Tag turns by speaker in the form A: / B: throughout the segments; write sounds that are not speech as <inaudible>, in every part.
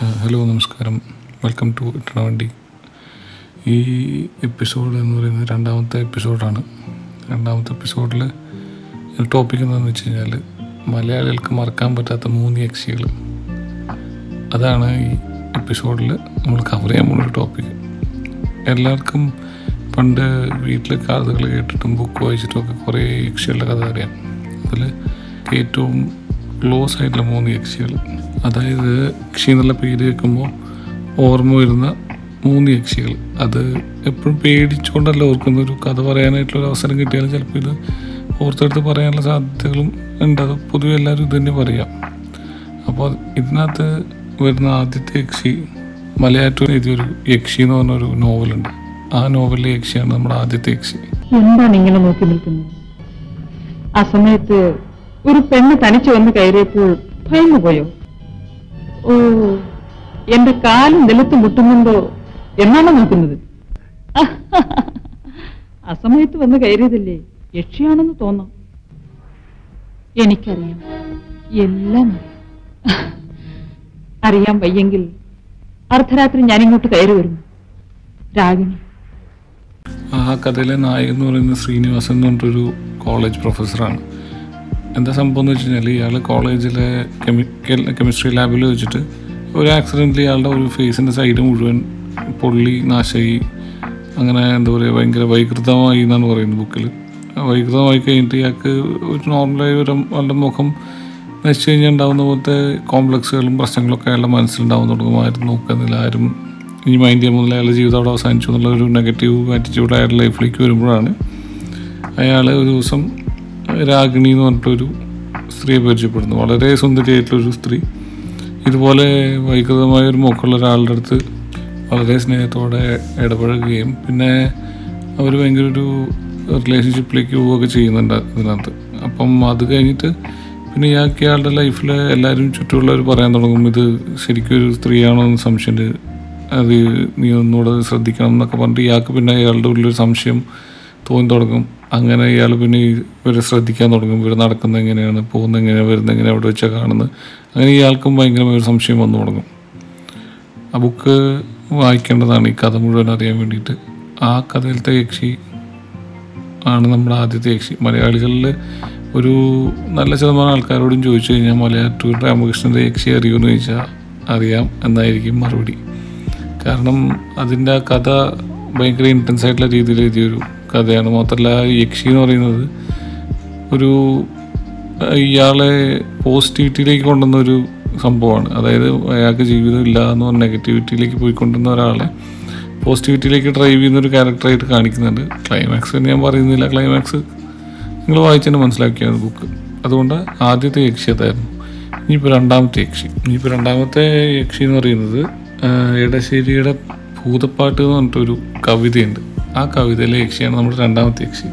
A: Hello നമസ്കാരം. Welcome to ഇട്ടണവണ്ടി. ഈ എപ്പിസോഡ് എന്ന് പറയുന്നത് രണ്ടാമത്തെ എപ്പിസോഡാണ് രണ്ടാമത്തെ എപ്പിസോഡിൽ ടോപ്പിക് എന്താണെന്ന് വെച്ച് കഴിഞ്ഞാൽ മലയാളികൾക്ക് മറക്കാൻ പറ്റാത്ത മൂന്ന് യക്ഷികൾ അതാണ് ഈ എപ്പിസോഡിൽ നമ്മൾ കവർ ചെയ്യാൻ പോകുന്ന ടോപ്പിക് എല്ലാവർക്കും പണ്ട് വീട്ടിൽ കഥകൾ കേട്ടിട്ടും ബുക്ക് വായിച്ചിട്ടും ഒക്കെ കുറേ യക്ഷികളുടെ കഥ അറിയാം. അതിൽ ഏറ്റവും ക്ലോസ് ആയിട്ടുള്ള മൂന്ന് യക്ഷികൾ അതായത് യക്ഷി എന്നുള്ള പേര് കേൾക്കുമ്പോൾ ഓർമ്മ വരുന്ന മൂന്ന് യക്ഷികൾ അത് എപ്പോഴും പേടിച്ചുകൊണ്ടല്ല ഓർക്കുന്ന ഒരു കഥ പറയാനായിട്ടുള്ള അവസരം കിട്ടിയാലും ചിലപ്പോൾ ഇത് ഓർത്തെടുത്ത് പറയാനുള്ള സാധ്യതകളും ഉണ്ട്. അത് പൊതുവെ എല്ലാവരും ഇത് തന്നെ പറയാം. അപ്പോൾ ഇതിനകത്ത് വരുന്ന ആദ്യത്തെ യക്ഷി മലയാറ്റൂർ എഴുതിയൊരു യക്ഷി എന്ന് പറഞ്ഞൊരു നോവലുണ്ട്. ആ നോവലിലെ യക്ഷിയാണ് നമ്മുടെ ആദ്യത്തെ യക്ഷി
B: എന്താണ് ഇങ്ങനെ നോക്കി നിൽക്കുന്നത്? ആ സമയത്ത് ഒരു പെണ്ണ് തനിച്ചു വന്ന് കയറിയപ്പോൾ ഭയന്നുപോയോ ഓ എന്റെ കാലും നിലത്ത് മുട്ടുന്നുണ്ടോ എന്നാണോ നോക്കുന്നത്. അസമയത്ത് സമയത്ത് വന്ന് കയറിയതല്ലേ യക്ഷിയാണെന്ന് തോന്നാം. എനിക്കറിയാം. എല്ലാം അറിയാം. വയ്യെങ്കിൽ അർദ്ധരാത്രി ഞാനിങ്ങോട്ട് കയറി വരുന്നു രാഗിണി.
A: ആ കഥയിലെ നായകൻ എന്ന് പറയുന്നത് ശ്രീനിവാസൻ എന്ന് പറഞ്ഞിട്ടൊരു കോളേജ് പ്രൊഫസറാണ് എന്താ സംഭവം എന്ന് വെച്ച് കഴിഞ്ഞാൽ ഇയാൾ കോളേജിലെ കെമിക്കൽ കെമിസ്ട്രി ലാബിൽ വെച്ചിട്ട് ഒരു ആക്സിഡന്റിൽ ഇയാളുടെ ഒരു ഫേസിന്റെ സൈഡ് മുഴുവൻ പൊള്ളി നാശമായി അങ്ങനെ എന്താ പറയുക ഭയങ്കര വൈകൃതമായി എന്നാണ് പറയുന്നത് ബുക്കിൽ വൈകൃതമായി കഴിഞ്ഞിട്ട് ഇയാൾക്ക് ഒരു നോർമലായി ഒരു ആളുടെ മുഖം നശിച്ചു കഴിഞ്ഞാൽ ഉണ്ടാകുന്ന പോലത്തെ കോംപ്ലക്സുകളും പ്രശ്നങ്ങളൊക്കെ അയാളുടെ മനസ്സിലുണ്ടാവാൻ തുടങ്ങും. ആരും നോക്കുന്നില്ല ആരും ഇനി മൈൻഡ് ചെയ്യാൻ മുതൽ അയാളുടെ ജീവിതം അവിടെ അവസാനിച്ചു എന്നുള്ള ഒരു നെഗറ്റീവ് ആറ്റിറ്റ്യൂഡ് അയാളുടെ ലൈഫിലേക്ക് വരുമ്പോഴാണ് അയാൾ ഒരു ദിവസം രാഗിണി എന്ന് പറഞ്ഞിട്ടൊരു സ്ത്രീയെ പരിചയപ്പെടുന്നു. വളരെ സുന്ദരിയായിട്ടുള്ളൊരു സ്ത്രീ. ഇതുപോലെ വൈകൃതമായ ഒരു മുഖമുള്ള ഒരാളുടെ അടുത്ത് വളരെ സ്നേഹത്തോടെ ഇടപഴകുകയും പിന്നെ അവർ ഭയങ്കര ഒരു റിലേഷൻഷിപ്പിലേക്ക് പോവുകയൊക്കെ ചെയ്യുന്നുണ്ട് ഇതിനകത്ത് അപ്പം അത് കഴിഞ്ഞിട്ട് പിന്നെ ഇയാൾക്ക് ഇയാളുടെ ലൈഫിൽ എല്ലാവരും ചുറ്റുമുള്ളവർ പറയാൻ തുടങ്ങും ഇത് ശരിക്കും ഒരു സ്ത്രീയാണോ എന്ന് സംശയമുണ്ട്. അത് നീ ഒന്നുകൂടെ ശ്രദ്ധിക്കണം എന്നൊക്കെ പറഞ്ഞിട്ട് ഇയാൾക്ക് പിന്നെ ഇയാളുടെ ഉള്ളിലൊരു സംശയം തോന്നി തുടങ്ങും. അങ്ങനെ ഇയാൾ പിന്നെ ഇവരെ ശ്രദ്ധിക്കാൻ തുടങ്ങും. ഇവർ നടക്കുന്നത് എങ്ങനെയാണ് പോകുന്നത് എങ്ങനെയാണ് വരുന്നത് എങ്ങനെയാണ് അവിടെ വെച്ചാൽ കാണുന്നത്. അങ്ങനെ ഇയാൾക്കും ഭയങ്കരമായ ഒരു സംശയം വന്നു തുടങ്ങും. ആ ബുക്ക് വായിക്കേണ്ടതാണ് ഈ കഥ മുഴുവൻ അറിയാൻ വേണ്ടിയിട്ട്. ആ കഥയിലത്തെ യക്ഷി ആണ് നമ്മുടെ ആദ്യത്തെ യക്ഷി. മലയാളികളിൽ ഒരു നല്ല ശതമാനം ആൾക്കാരോടും ചോദിച്ചു കഴിഞ്ഞാൽ മലയാറ്റൂർ രാമകൃഷ്ണന്റെ യക്ഷി അറിയുമെന്ന് ചോദിച്ചാൽ അറിയാം എന്നായിരിക്കും മറുപടി. കാരണം അതിന്റെ ആ കഥ ഭയങ്കര ഇന്റൻസ് ആയിട്ടുള്ള രീതിയിൽ എഴുതിയൊരു കഥയാണ് മാത്രമല്ല യക്ഷി എന്ന് പറയുന്നത് ഒരു ഇയാളെ പോസിറ്റിവിറ്റിയിലേക്ക് കൊണ്ടുവന്ന ഒരു സംഭവമാണ്. അതായത് അയാൾക്ക് ജീവിതം ഇല്ല എന്ന് പറഞ്ഞ നെഗറ്റിവിറ്റിയിലേക്ക് പോയിക്കൊണ്ടിരുന്ന ഒരാളെ പോസിറ്റിവിറ്റിയിലേക്ക് ഡ്രൈവ് ചെയ്യുന്ന ഒരു ക്യാരക്ടറായിട്ട് കാണിക്കുന്നുണ്ട്. ക്ലൈമാക്സ് ഞാൻ പറയുന്നില്ല. ക്ലൈമാക്സ് നിങ്ങൾ വായിച്ചതിന് മനസ്സിലാക്കിയാണ് ബുക്ക് അതുകൊണ്ട് ആദ്യത്തെ യക്ഷി അതായിരുന്നു. ഇനിയിപ്പോൾ രണ്ടാമത്തെ യക്ഷി. ഇനിയിപ്പോൾ രണ്ടാമത്തെ യക്ഷി എന്ന് പറയുന്നത് എടശ്ശേരിയുടെ ഭൂതപ്പാട്ട് എന്ന് പറഞ്ഞിട്ടൊരു കവിതയുണ്ട്. ആ കവിതയിലെ യക്ഷിയാണ് നമ്മുടെ രണ്ടാമത്തെ യക്ഷി.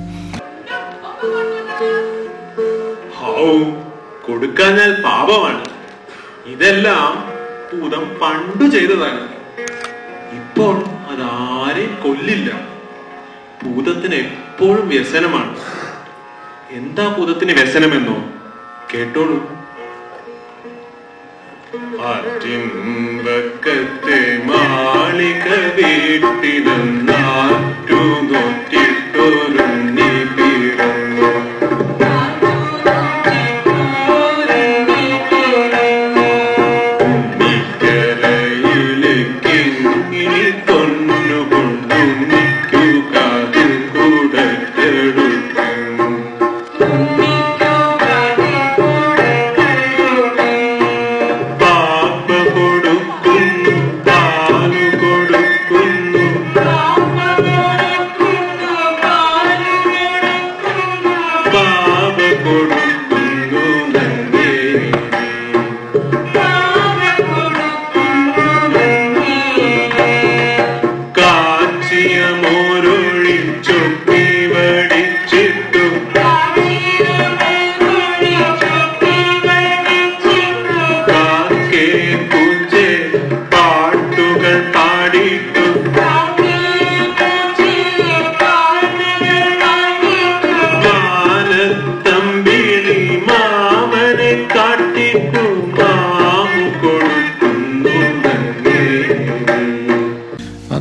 C: കൊടുക്കാഞ്ഞാൽ പാപമാണ്. ഇതെല്ലാം ഭൂതം പണ്ടു ചെയ്തതാണ്. ഇപ്പോൾ അതാരെയും കൊല്ലില്ല. ഭൂതത്തിന് എപ്പോഴും വ്യസനമാണ്. എന്താ ഭൂതത്തിന് വ്യസനമെന്നോ? കേട്ടോളൂ. ആറ്റിൻവക്കത്തെ മാളിക do do ti do do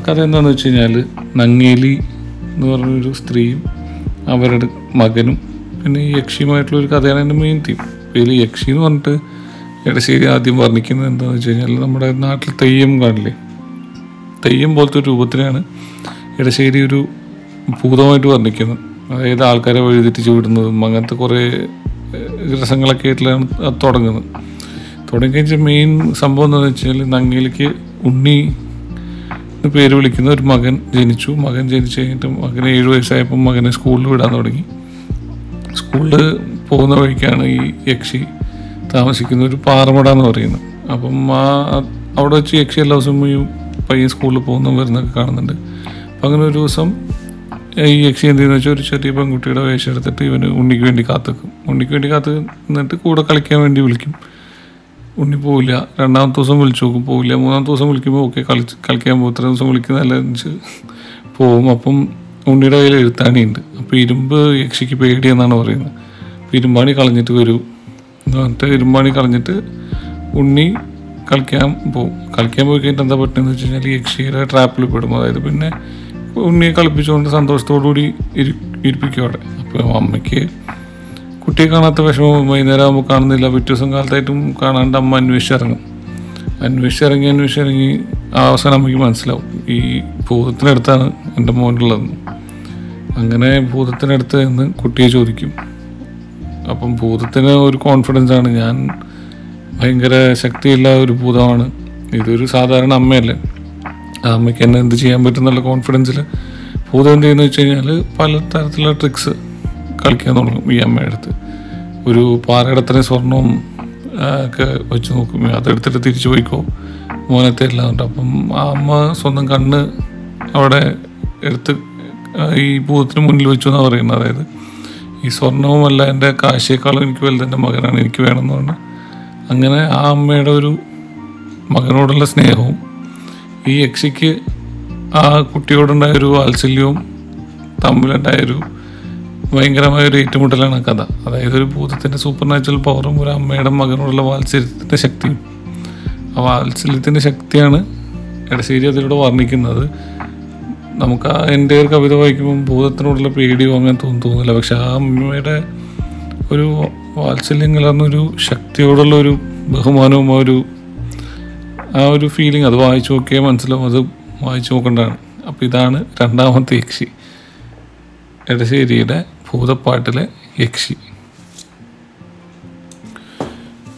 A: കഥ എന്താണെന്ന് വെച്ച് കഴിഞ്ഞാൽ നങ്ങേലി എന്ന് പറഞ്ഞൊരു സ്ത്രീയും അവരുടെ മകനും പിന്നെ ഈ യക്ഷിയുമായിട്ടുള്ളൊരു കഥയാണ് എന്റെ മെയിൻ തീം ഇതിൽ യക്ഷി എന്ന് പറഞ്ഞിട്ട് ഇടശ്ശേരി ആദ്യം വർണിക്കുന്നത് എന്താണെന്ന് വെച്ച് കഴിഞ്ഞാൽ നമ്മുടെ നാട്ടിൽ തെയ്യം കാണില്ലേ? തെയ്യം പോലത്തെ ഒരു രൂപത്തിലാണ് ഇടശ്ശേരി ഒരു ഭൂതമായിട്ട് വർണിക്കുന്നത്. അതായത് ആൾക്കാരെ വഴിതെറ്റിച്ച് വിടുന്നതും അങ്ങനത്തെ കുറേ രസങ്ങളൊക്കെ ആയിട്ടാണ് അത് തുടങ്ങുന്നത്. തുടങ്ങി മെയിൻ സംഭവം എന്താണെന്ന് വെച്ചാൽ നങ്ങേലിക്ക് ഉണ്ണി പേര് വിളിക്കുന്ന ഒരു മകൻ ജനിച്ചു. മകൻ ജനിച്ചു കഴിഞ്ഞിട്ട് മകന് ഏഴ് വയസ്സായപ്പോൾ മകനെ സ്കൂളിൽ വിടാൻ തുടങ്ങി. സ്കൂളിൽ പോകുന്ന വഴിക്കാണ് ഈ യക്ഷി താമസിക്കുന്ന ഒരു പാറമട എന്ന് പറയുന്നത്. അപ്പം ആ അവിടെ വെച്ച് യക്ഷി എല്ലാ ദിവസവും ഈ പയ്യൻ സ്കൂളിൽ പോകുന്ന വരുന്നൊക്കെ കാണുന്നുണ്ട്. അപ്പം അങ്ങനെ ഒരു ദിവസം ഈ യക്ഷി എന്ത് ചെയ്യുന്ന വെച്ചാൽ ഒരു ചെറിയ പെൺകുട്ടിയുടെ വേഷം എടുത്തിട്ട് ഇവന് ഉണ്ണിക്ക് വേണ്ടി കാത്തുക്കും. ഉണ്ണിക്ക് വേണ്ടി കാത്തു നിന്നിട്ട് കൂടെ കളിക്കാൻ വേണ്ടി വിളിക്കും. ഉണ്ണി പോവില്ല. രണ്ടാമത്തെ ദിവസം വിളിച്ചു നോക്കും. പോവില്ല. മൂന്നാമത്തെ ദിവസം വിളിക്കുമ്പോൾ ഓക്കെ കളിച്ച് കളിക്കാൻ പോകും. ഇത്ര ദിവസം വിളിക്കുന്നതല്ല വെച്ച് പോവും. അപ്പം ഉണ്ണിയുടെ കയ്യിൽ എഴുത്താണിയുണ്ട് അപ്പോൾ ഇരുമ്പ് യക്ഷിക്ക് പേടി എന്നാണ് പറയുന്നത്. അപ്പോൾ ഇരുമ്പാണി കളഞ്ഞിട്ട് വരൂ എന്ന് പറഞ്ഞിട്ട് ഇരുമ്പാണി കളഞ്ഞിട്ട് ഉണ്ണി കളിക്കാൻ പോവും. കളിക്കാൻ പോയി കഴിഞ്ഞിട്ട് എന്താ പറ്റുന്നത് വെച്ച് കഴിഞ്ഞാൽ യക്ഷിയുടെ ട്രാപ്പിൽ പെടും. അതായത് പിന്നെ ഉണ്ണിയെ കളിപ്പിച്ചുകൊണ്ട് സന്തോഷത്തോടു കൂടി ഇരി ഇരിപ്പിക്കും അവിടെ. അപ്പോൾ അമ്മയ്ക്ക് കുട്ടിയെ കാണാത്ത വിഷമം വൈകുന്നേരം ആകുമ്പോൾ കാണുന്നില്ല. പിറ്റേ ദിവസം കാലത്തായിട്ടും കാണാണ്ട് അമ്മ അന്വേഷിച്ചിറങ്ങും അന്വേഷിച്ചിറങ്ങി അന്വേഷിച്ചിറങ്ങി അവസാനം അമ്മയ്ക്ക് മനസ്സിലാവും. ഈ ഭൂതത്തിനടുത്താണ് എന്റെ മോനുള്ളതെന്ന് അങ്ങനെ ഭൂതത്തിനടുത്ത് നിന്ന് കുട്ടിയെ ചോദിക്കും. അപ്പം ഭൂതത്തിന് ഒരു കോൺഫിഡൻസ് ആണ്. ഞാൻ ഭയങ്കര ശക്തിയുള്ള ഒരു ഭൂതമാണ്. ഇതൊരു സാധാരണ അമ്മയല്ലേ. ആ അമ്മയ്ക്ക് എന്നെ എന്ത് ചെയ്യാൻ പറ്റും എന്നുള്ള കോൺഫിഡൻസിൽ ഭൂതം എന്ത് ചെയ്യുന്നു വെച്ച് കഴിഞ്ഞാൽ പല തരത്തിലുള്ള ട്രിക്സ് കളിക്കാൻ തുടങ്ങും ഈ അമ്മയുടെ അടുത്ത് ഒരു പാറയുടെ അത്രയും സ്വർണവും ഒക്കെ വെച്ച് നോക്കും. അതെടുത്തിട്ട് തിരിച്ചു പോയിക്കോ. മോനത്തെ എല്ലാം ഉണ്ട് അപ്പം ആ അമ്മ സ്വന്തം കണ്ണ് അവിടെ എടുത്ത് ഈ ഭൂതത്തിന് മുന്നിൽ വെച്ചു എന്നാണ് പറയുന്നത്. അതായത് ഈ സ്വർണവുമല്ല എന്റെ കാശേക്കാളും എനിക്ക് വലുത് എന്റെ മകനാണ് എനിക്ക് വേണമെന്ന് പറഞ്ഞു അങ്ങനെ ആ അമ്മയുടെ ഒരു മകനോടുള്ള സ്നേഹവും ഈ യക്ഷിക്ക് ആ കുട്ടിയോടുണ്ടായ ഒരു വാത്സല്യവും തമ്മിലുണ്ടായൊരു ഭയങ്കരമായ ഒരു ഏറ്റുമുട്ടലാണ് കഥ. അതായത് ഒരു ഭൂതത്തിന്റെ സൂപ്പർ നാച്ചുറൽ പവറും ഒരു അമ്മയുടെ മകനോടുള്ള വാത്സല്യത്തിന്റെ ശക്തിയും. ആ വാത്സല്യത്തിന്റെ ശക്തിയാണ് എടശ്ശേരി അതിലൂടെ വർണിക്കുന്നത്. നമുക്ക് ആ എന്റെ ഒരു കവിത വായിക്കുമ്പോൾ ഭൂതത്തിനോടുള്ള പേടിയോ അങ്ങനെ തോന്നും തോന്നില്ല പക്ഷെ ആ അമ്മയുടെ ഒരു വാത്സല്യം കലർന്നൊരു ശക്തിയോടുള്ള ഒരു ബഹുമാനവും ആ ഒരു ആ ഒരു ഫീലിംഗ് അത് വായിച്ചു നോക്കിയാൽ മനസ്സിലാവും അത് വായിച്ചു നോക്കേണ്ടതാണ്. അപ്പോൾ ഇതാണ് രണ്ടാമത്തെ യക്ഷി. എടശ്ശേരിയുടെ ഭൂതപ്പാട്ടിലെ യക്ഷി.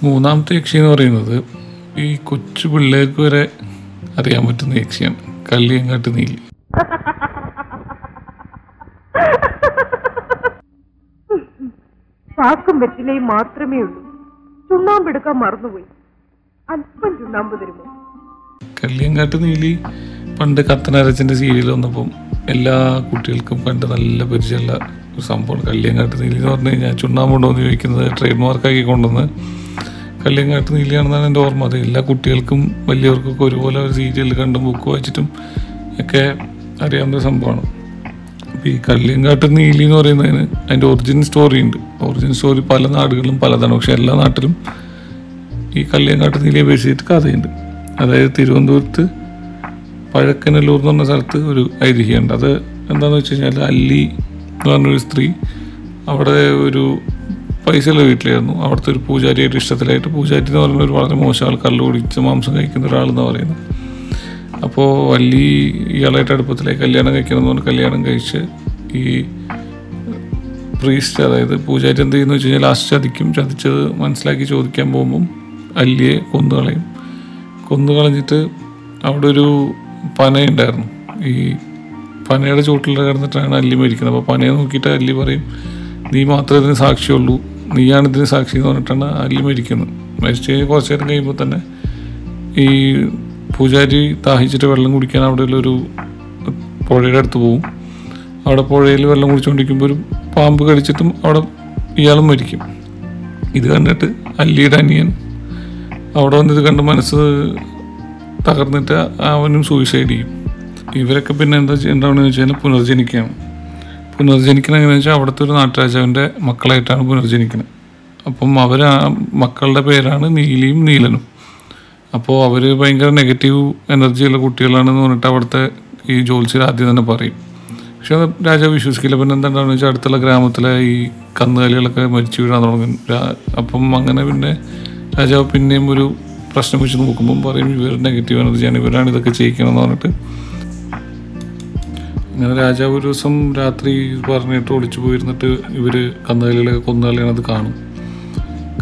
A: മൂന്നാമത്തെ യക്ഷി എന്ന് പറയുന്നത് ഈ കൊച്ചു പിള്ളേർക്ക് വരെ അറിയാൻ പറ്റുന്ന യക്ഷിയാണ്. കല്ലിയങ്ങാട്ട് നീലി
D: ചാക്കും വെറ്റിലയും മാത്രമേ ഉള്ളൂ. ചുണ്ണാമ്പെടുക്കാൻ മറന്നുപോയി. അല്പം ചുണ്ണാമ്പ് തരുമോ?
A: കല്ലിയങ്കാട്ട് നീലി. പണ്ട് കത്തനരച്ചന്റെ സീരിയൽ വന്നപ്പം എല്ലാ കുട്ടികൾക്കും പണ്ട് നല്ല പരിചയമുള്ള ഒരു സംഭവമാണ് കല്ലിയങ്കാട്ട് നീലി എന്ന് പറഞ്ഞു കഴിഞ്ഞാൽ ചുണ്ണാമ്പുണ്ടോ എന്ന് ചോദിക്കുന്നത് ട്രേഡ് മാർക്കാക്കി കൊണ്ടുവന്ന് കല്യാങ്കാട്ട് നീലിയാണെന്നാണ് എന്റെ ഓർമ്മ. അത് എല്ലാ കുട്ടികൾക്കും വലിയവർക്കൊക്കെ ഒരുപോലെ ഒരു സീരിയൽ കണ്ടും ബുക്ക് വായിച്ചിട്ടും ഒക്കെ അറിയാവുന്ന സംഭവമാണ്. അപ്പോൾ ഈ കല്യാങ്കാട്ട് നീലി എന്ന് പറയുന്നതിന് അതിന്റെ ഒറിജിൻ സ്റ്റോറി ഉണ്ട്. ഒറിജിൻ സ്റ്റോറി പല നാടുകളിലും പലതാണ്. പക്ഷേ എല്ലാ നാട്ടിലും ഈ കല്യാങ്കാട്ട് നീലിയെ ബേസ് കഥയുണ്ട്. അതായത് തിരുവനന്തപുരത്ത് പഴക്കനല്ലൂർ എന്ന് പറഞ്ഞ സ്ഥലത്ത് ഒരു ഐതിഹ്യമുണ്ട്. അത് എന്താണെന്ന് വെച്ച് കഴിഞ്ഞാൽ അല്ലി എന്ന് പറഞ്ഞൊരു സ്ത്രീ. അവിടെ ഒരു പൈസയുള്ള വീട്ടിലായിരുന്നു. അവിടുത്തെ ഒരു പൂജാരിയായിട്ട് ഇഷ്ടത്തിലായിട്ട് പൂജാരി എന്ന് പറയുന്ന ഒരു വളരെ മോശം ആൾ കല്ല് കുടിച്ച് മാംസം കഴിക്കുന്ന ഒരാളെന്ന് പറയുന്നത്. അപ്പോൾ വല്ലി ഇയാളായിട്ട് അടുപ്പത്തിലേക്ക് കല്യാണം കഴിക്കണം എന്ന് പറഞ്ഞ് കല്യാണം കഴിച്ച് ഈ പ്രീസ്റ്റ് അതായത് പൂജാരി എന്ത് ചെയ്യുന്നു വെച്ച് കഴിഞ്ഞാൽ ലാസ്റ്റ് ചതിക്കും. ചതിച്ചത് മനസ്സിലാക്കി ചോദിക്കാൻ പോകുമ്പം അല്ലിയെ കൊന്നുകളയും കൊന്നു കളഞ്ഞിട്ട് അവിടെ ഒരു പനയുണ്ടായിരുന്നു. ഈ പനയുടെ ചുവട്ടിൽ കിടന്നിട്ടാണ് അല്ലി മരിക്കുന്നത്. അപ്പോൾ പനയെ നോക്കിയിട്ട് അല്ലി പറയും നീ മാത്രമേ ഇതിന് സാക്ഷിയുള്ളൂ. നീയാണ് ഇതിന് സാക്ഷി എന്ന് പറഞ്ഞിട്ടാണ് അല്ലി മരിക്കുന്നത്. മരിച്ചു കുറച്ച് നേരം കഴിയുമ്പോൾ തന്നെ ഈ പൂജാരി ദാഹിച്ചിട്ട് വെള്ളം കുടിക്കാൻ അവിടെയുള്ളൊരു പുഴയുടെ അടുത്ത് പോകും അവിടെ പുഴയിൽ വെള്ളം കുടിച്ചുകൊണ്ടിരിക്കുമ്പോൾ ഒരു പാമ്പ് കടിച്ചിട്ടും അവിടെ ഇയാളും മരിക്കും. ഇത് കണ്ടിട്ട് അല്ലിയുടെ അനിയൻ അവിടെ വന്നിത് കണ്ട് മനസ്സ് തകർന്നിട്ട് അവനും സൂയിസൈഡ് ചെയ്യും. ഇവരൊക്കെ പിന്നെ എന്താ ചെയ്യേണ്ടതെന്ന് വെച്ചാൽ പുനർജനിക്കുകയാണ്. പുനർജനിക്കുന്നത് എങ്ങനെയാണെന്ന് വെച്ചാൽ അവിടുത്തെ ഒരു നാട്ടുരാജാവിന്റെ മക്കളായിട്ടാണ് പുനർജനിക്കുന്നത്. അപ്പം അവർ ആ മക്കളുടെ പേരാണ് നീലിയും നീലനും. അപ്പോൾ അവർ ഭയങ്കര നെഗറ്റീവ് എനർജിയുള്ള കുട്ടികളാണെന്ന് പറഞ്ഞിട്ട് അവിടുത്തെ ഈ ജോത്സ്യർ ആദ്യം തന്നെ പറയും. പക്ഷെ അത് രാജാവ് വിശ്വസിക്കില്ല. പിന്നെ എന്താണെന്ന് വെച്ചാൽ അടുത്തുള്ള ഗ്രാമത്തിലെ ഈ കന്നുകാലികളൊക്കെ മരിച്ചു വീഴാൻ തുടങ്ങും. അപ്പം അങ്ങനെ പിന്നെ രാജാവ് പിന്നെയും ഒരു പ്രശ്നം വെച്ച് നോക്കുമ്പം പറയും ഇവർ നെഗറ്റീവ് എനർജിയാണ് ഇവരാണ് ഇതൊക്കെ ചെയ്യിക്കണം എന്ന് പറഞ്ഞിട്ട് അങ്ങനെ രാജാവ് ഒരു ദിവസം രാത്രി പറഞ്ഞിട്ട് ഒളിച്ചു പോയിരുന്നിട്ട് ഇവർ കന്നുകാലികളൊക്കെ അത് കാണും.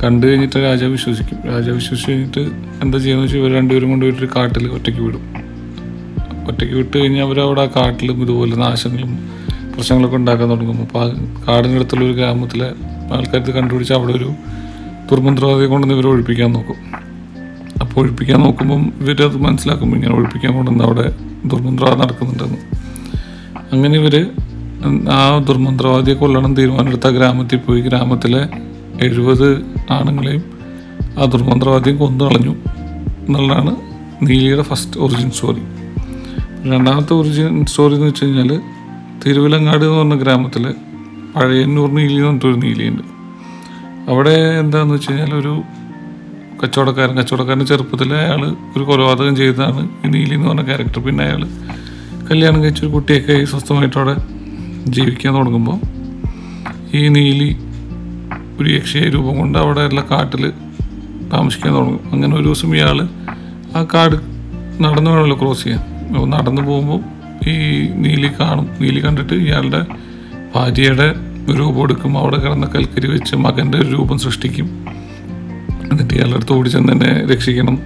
A: കണ്ടു കഴിഞ്ഞിട്ട് രാജാവ് വിശ്വസിക്കും. രാജാവ് വിശ്വസിച്ച് കഴിഞ്ഞിട്ട് എന്താ ചെയ്യുന്നത് വെച്ചാൽ ഇവർ രണ്ടുപേരും കൊണ്ട് ഒരു കാട്ടിൽ ഒറ്റയ്ക്ക് വിടും. ഒറ്റയ്ക്ക് വിട്ട് കഴിഞ്ഞാൽ അവരവിടെ ആ കാട്ടിലും ഇതുപോലെ നാശങ്ങളും പ്രശ്നങ്ങളൊക്കെ ഉണ്ടാക്കാൻ തുടങ്ങും. അപ്പോൾ ആ കാടിനടുത്തുള്ള ഒരു ഗ്രാമത്തിലെ ആൾക്കാർ ഇത് കണ്ടുപിടിച്ച് അവിടെ ഒരു ദുർമന്ത്രവാദിയെ കൊണ്ടുവന്ന് ഇവരെ ഒഴിപ്പിക്കാൻ നോക്കും. അപ്പോൾ ഒഴിപ്പിക്കാൻ നോക്കുമ്പം ഇവരത് മനസ്സിലാക്കുമ്പോൾ ഇങ്ങനെ ഒഴിപ്പിക്കാൻ കൊണ്ടുവന്ന് അവിടെ ദുർമന്ത്രവാദം നടക്കുന്നുണ്ടെന്ന്. അങ്ങനെ ഇവർ ആ ദുർമന്ത്രവാദിയെ കൊല്ലണം തീരുമാനമെടുത്ത ഗ്രാമത്തിൽ പോയി. ഗ്രാമത്തിലെ എഴുപത് ആണുങ്ങളെയും ആ ദുർമന്ത്രവാദിയും കൊന്നു കളഞ്ഞു എന്നുള്ളതാണ് നീലിയുടെ ഫസ്റ്റ് ഒറിജിൻ സ്റ്റോറി രണ്ടാമത്തെ ഒറിജിൻ സ്റ്റോറി എന്ന് വെച്ച് കഴിഞ്ഞാൽ തിരുവിലങ്ങാട് എന്ന് പറഞ്ഞ ഗ്രാമത്തിൽ പഴയന്നൂർ നീലി എന്ന് പറഞ്ഞിട്ടൊരു നീലിയുണ്ട്. അവിടെ എന്താന്ന് വെച്ച് കഴിഞ്ഞാൽ ഒരു കച്ചവടക്കാരൻ കച്ചവടക്കാരന്റെ ചെറുപ്പത്തിൽ അയാൾ ഒരു കൊലപാതകം ചെയ്തതാണ് ഈ നീലി എന്ന് പറഞ്ഞ ക്യാരക്ടർ പിന്നെ അയാൾ കല്യാണം കഴിച്ചൊരു കുട്ടിയൊക്കെ ആയി സ്വസ്ഥമായിട്ട് അവിടെ ജീവിക്കാൻ തുടങ്ങുമ്പോൾ ഈ നീലി ഒരു യക്ഷയ രൂപം കൊണ്ട് അവിടെ ഉള്ള കാട്ടിൽ താമസിക്കാൻ തുടങ്ങും. അങ്ങനെ ഒരു ദിവസം ഇയാൾ ആ കാട് നടന്നു വേണമല്ലോ ക്രോസ് ചെയ്യാൻ. അപ്പോൾ നടന്നു പോകുമ്പോൾ ഈ നീലി കാണും. നീലി കണ്ടിട്ട് ഇയാളുടെ ഭാര്യയുടെ രൂപം എടുക്കും. അവിടെ കിടന്ന കൽക്കരി വെച്ച് മകന്റെ ഒരു രൂപം സൃഷ്ടിക്കും. എന്നിട്ട് ഇയാളുടെ അടുത്ത് ഓടി ചെന്ന് തന്നെ രക്ഷിക്കണം.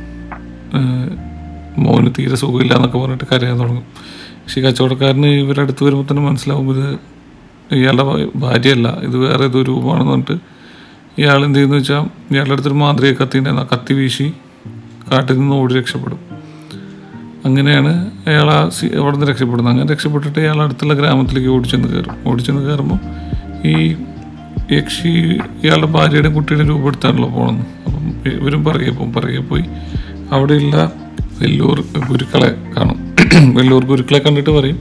A: മോന് തീരെ സുഖമില്ല എന്നൊക്കെ പറഞ്ഞിട്ട് കരയാൻ തുടങ്ങും. പക്ഷേ കച്ചവടക്കാരന് ഇവരുടെ അടുത്ത് വരുമ്പോൾ തന്നെ മനസ്സിലാവും ഇത് ഇയാളുടെ ഭാര്യയല്ല ഇത് വേറെ ഏതോ രൂപമാണെന്ന് പറഞ്ഞിട്ട് ഇയാൾ എന്ത് ചെയ്യുന്നു വെച്ചാൽ ഇയാളുടെ അടുത്തൊരു മാന്ത്രിക കത്തി ഉണ്ടായിരുന്നു. ആ കത്തി വീശി കാട്ടിൽ നിന്ന് ഓടി രക്ഷപ്പെടും. അങ്ങനെയാണ് അയാൾ ആ സി അവിടെ നിന്ന് രക്ഷപ്പെടുന്നത്. അങ്ങനെ രക്ഷപ്പെട്ടിട്ട് ഇയാൾ അടുത്തുള്ള ഗ്രാമത്തിലേക്ക് ഓടിച്ചെന്ന് കയറും. ഓടിച്ചെന്ന് കയറുമ്പോൾ ഈ യക്ഷി ഇയാളുടെ ഭാര്യയുടെ കുട്ടിയുടെ രൂപം എടുത്താണല്ലോ പോണെന്ന് അപ്പം ഇവരും പറയുക പോകും പറയുക പോയി. അവിടെയുള്ള എല്ലൂർ ഗുരുക്കളെ കാണും. <clears throat> വെല്ലൂർ ഗുരുക്കളെ കണ്ടിട്ട് പറയും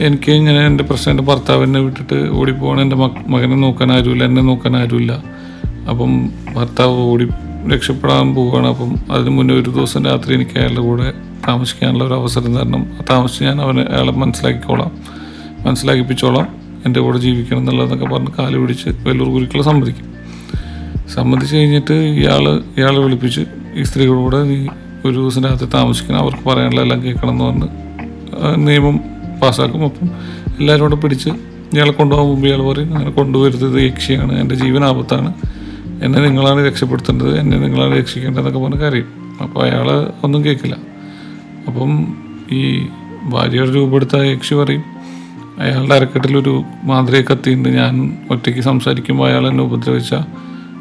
A: എനിക്ക് ഇങ്ങനെ എന്റെ പ്രശ്നം എന്റെ ഭർത്താവിനെ വിട്ടിട്ട് ഓടിപ്പോകണം എന്റെ മക- മകനെ നോക്കാൻ ആരുമില്ല എന്നെ നോക്കാൻ ആരുമില്ല. അപ്പം ഭർത്താവ് ഓടി രക്ഷപ്പെടാൻ പോവുകയാണ്. അപ്പം അതിന് മുന്നേ ഒരു ദിവസം രാത്രി എനിക്ക് അയാളുടെ കൂടെ താമസിക്കാനുള്ള ഒരു അവസരം തരണം. താമസിച്ച് ഞാൻ അവനെ അയാളെ മനസ്സിലാക്കിക്കോളാം. മനസ്സിലാക്കിപ്പിച്ചോളാം. എന്റെ കൂടെ ജീവിക്കണം എന്നുള്ളതെന്നൊക്കെ പറഞ്ഞ് കാൽ പിടിച്ച് വെല്ലൂർ ഗുരുക്കൾ സമ്മതിക്കും. സമ്മതിച്ച് കഴിഞ്ഞിട്ട് ഇയാൾ ഇയാളെ വിളിപ്പിച്ച് ഈ സ്ത്രീകളോട് നീ ഒരു ദിവസം രാത്രി താമസിക്കണം. അവർക്ക് പറയാനുള്ള എല്ലാം കേൾക്കണം എന്ന് പറഞ്ഞ് നിയമം പാസ്സാക്കും. അപ്പം എല്ലാവരും കൂടെ പിടിച്ച് ഇയാളെ കൊണ്ടുപോകാൻ മുമ്പ് ഇയാൾ പറയും അങ്ങനെ കൊണ്ടുവരുന്നത് യക്ഷിയാണ്. എന്റെ ജീവൻ ആപത്താണ് എന്നെ നിങ്ങളാണ് രക്ഷപ്പെടുത്തേണ്ടത്. എന്നെ നിങ്ങളാണ് രക്ഷിക്കേണ്ടതെന്നൊക്കെ പറഞ്ഞ് കരയും. അപ്പോൾ അയാൾ ഒന്നും കേൾക്കില്ല. അപ്പം ഈ ഭാര്യയുടെ രൂപമെടുത്ത ആ യക്ഷി പറയും അയാളുടെ അരക്കെട്ടിലൊരു മാന്ത്രിക കത്തിയുണ്ട്. ഞാൻ ഒറ്റയ്ക്ക് സംസാരിക്കുമ്പോൾ അയാൾ എന്നെ ഉപദ്രവിച്ച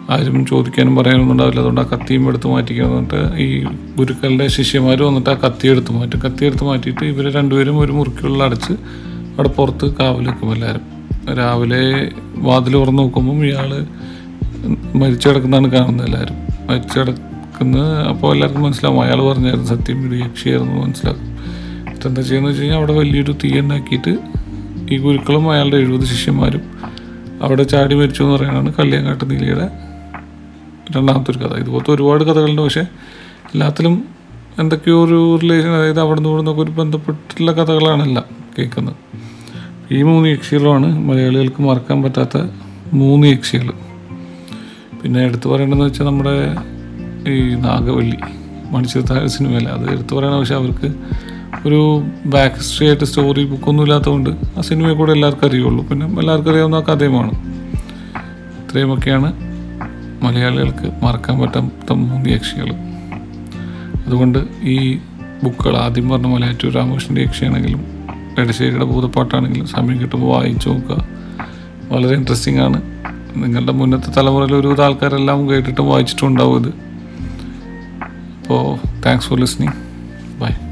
A: ആരും ചോദിക്കാനും പറയാനൊന്നും ഉണ്ടാവില്ല. അതുകൊണ്ട് ആ കത്തിയും എടുത്ത് മാറ്റിക്കുക എന്നിട്ട് ഈ ഗുരുക്കളുടെ ശിഷ്യന്മാർ വന്നിട്ട് ആ കത്തി എടുത്ത് മാറ്റും. കത്തി എടുത്ത് മാറ്റിയിട്ട് ഇവർ രണ്ടുപേരും ഒരു മുറിക്കുള്ളിൽ അടച്ച് അവിടെ പുറത്ത് കാവൽ വെക്കും എല്ലാവരും. രാവിലെ വാതിൽ തുറന്ന് നോക്കുമ്പം ഇയാൾ മരിച്ചു കിടക്കുന്നതാണ് കാണുന്നത് എല്ലാവരും. മരിച്ചു കിടക്കുന്ന അപ്പോൾ എല്ലാവർക്കും മനസ്സിലാവും. അയാൾ പറഞ്ഞായിരുന്നു സത്യം ഇത് യക്ഷിയായിരുന്നു മനസ്സിലാക്കും. എന്നിട്ട് എന്താ ചെയ്യുന്നത് വെച്ച് കഴിഞ്ഞാൽ അവിടെ വലിയൊരു തീ ഉണ്ടാക്കിയിട്ട് ഈ ഗുരുക്കളും അയാളുടെ എഴുപത് ശിഷ്യന്മാരും അവിടെ ചാടി മരിച്ചു എന്ന് പറയുന്നതാണ് കല്യാങ്കാട്ട് നീലിയുടെ രണ്ടാമത്തെ ഒരു കഥ. ഇതുപോലത്തെ ഒരുപാട് കഥകളുണ്ട്. പക്ഷേ എല്ലാത്തിലും എന്തൊക്കെയോ ഒരു റിലേഷൻ അതായത് അവിടെ നിന്ന് ഇവിടെ ഒരു ബന്ധപ്പെട്ടുള്ള കഥകളാണെല്ലാം കേൾക്കുന്നത്. ഈ മൂന്ന് യക്ഷികളുമാണ് മലയാളികൾക്ക് മറക്കാൻ പറ്റാത്ത മൂന്ന് യക്ഷികൾ. പിന്നെ എടുത്തു പറയേണ്ടതെന്ന് വെച്ചാൽ നമ്മുടെ ഈ നാഗവല്ലി മണിച്ചിത്താഴ സിനിമയിലെ. അത് എടുത്തു പറയണ. പക്ഷേ അവർക്ക് ഒരു ബാക്ക് ഹിസ്റ്ററി ആയിട്ട് സ്റ്റോറി ബുക്കൊന്നും ഇല്ലാത്തതുകൊണ്ട് ആ സിനിമയെ കൂടെ എല്ലാവർക്കും അറിയുള്ളൂ. പിന്നെ എല്ലാവർക്കും അറിയാവുന്ന ആ കഥയുമാണ്. ഇത്രയുമൊക്കെയാണ് മലയാളികൾക്ക് മറക്കാൻ പറ്റാത്ത മൂന്ന് യക്ഷികൾ. അതുകൊണ്ട് ഈ ബുക്കുകൾ ആദ്യം പറഞ്ഞ മലയാറ്റൂർ രാമകൃഷ്ണന്റെ യക്ഷിയാണെങ്കിലും എടശ്ശേരിയുടെ ഭൂതപ്പാട്ടാണെങ്കിലും സമയം കിട്ടുമ്പോൾ വായിച്ചു നോക്കുക. വളരെ ഇൻട്രസ്റ്റിംഗ് ആണ്. നിങ്ങളുടെ മുന്നത്തെ തലമുറയിൽ ഒരുവിധ ആൾക്കാരെല്ലാം കേട്ടിട്ടും വായിച്ചിട്ടും ഉണ്ടാവും ഇത്. അപ്പോൾ താങ്ക്സ് ഫോർ ലിസ്ണിങ് ബൈ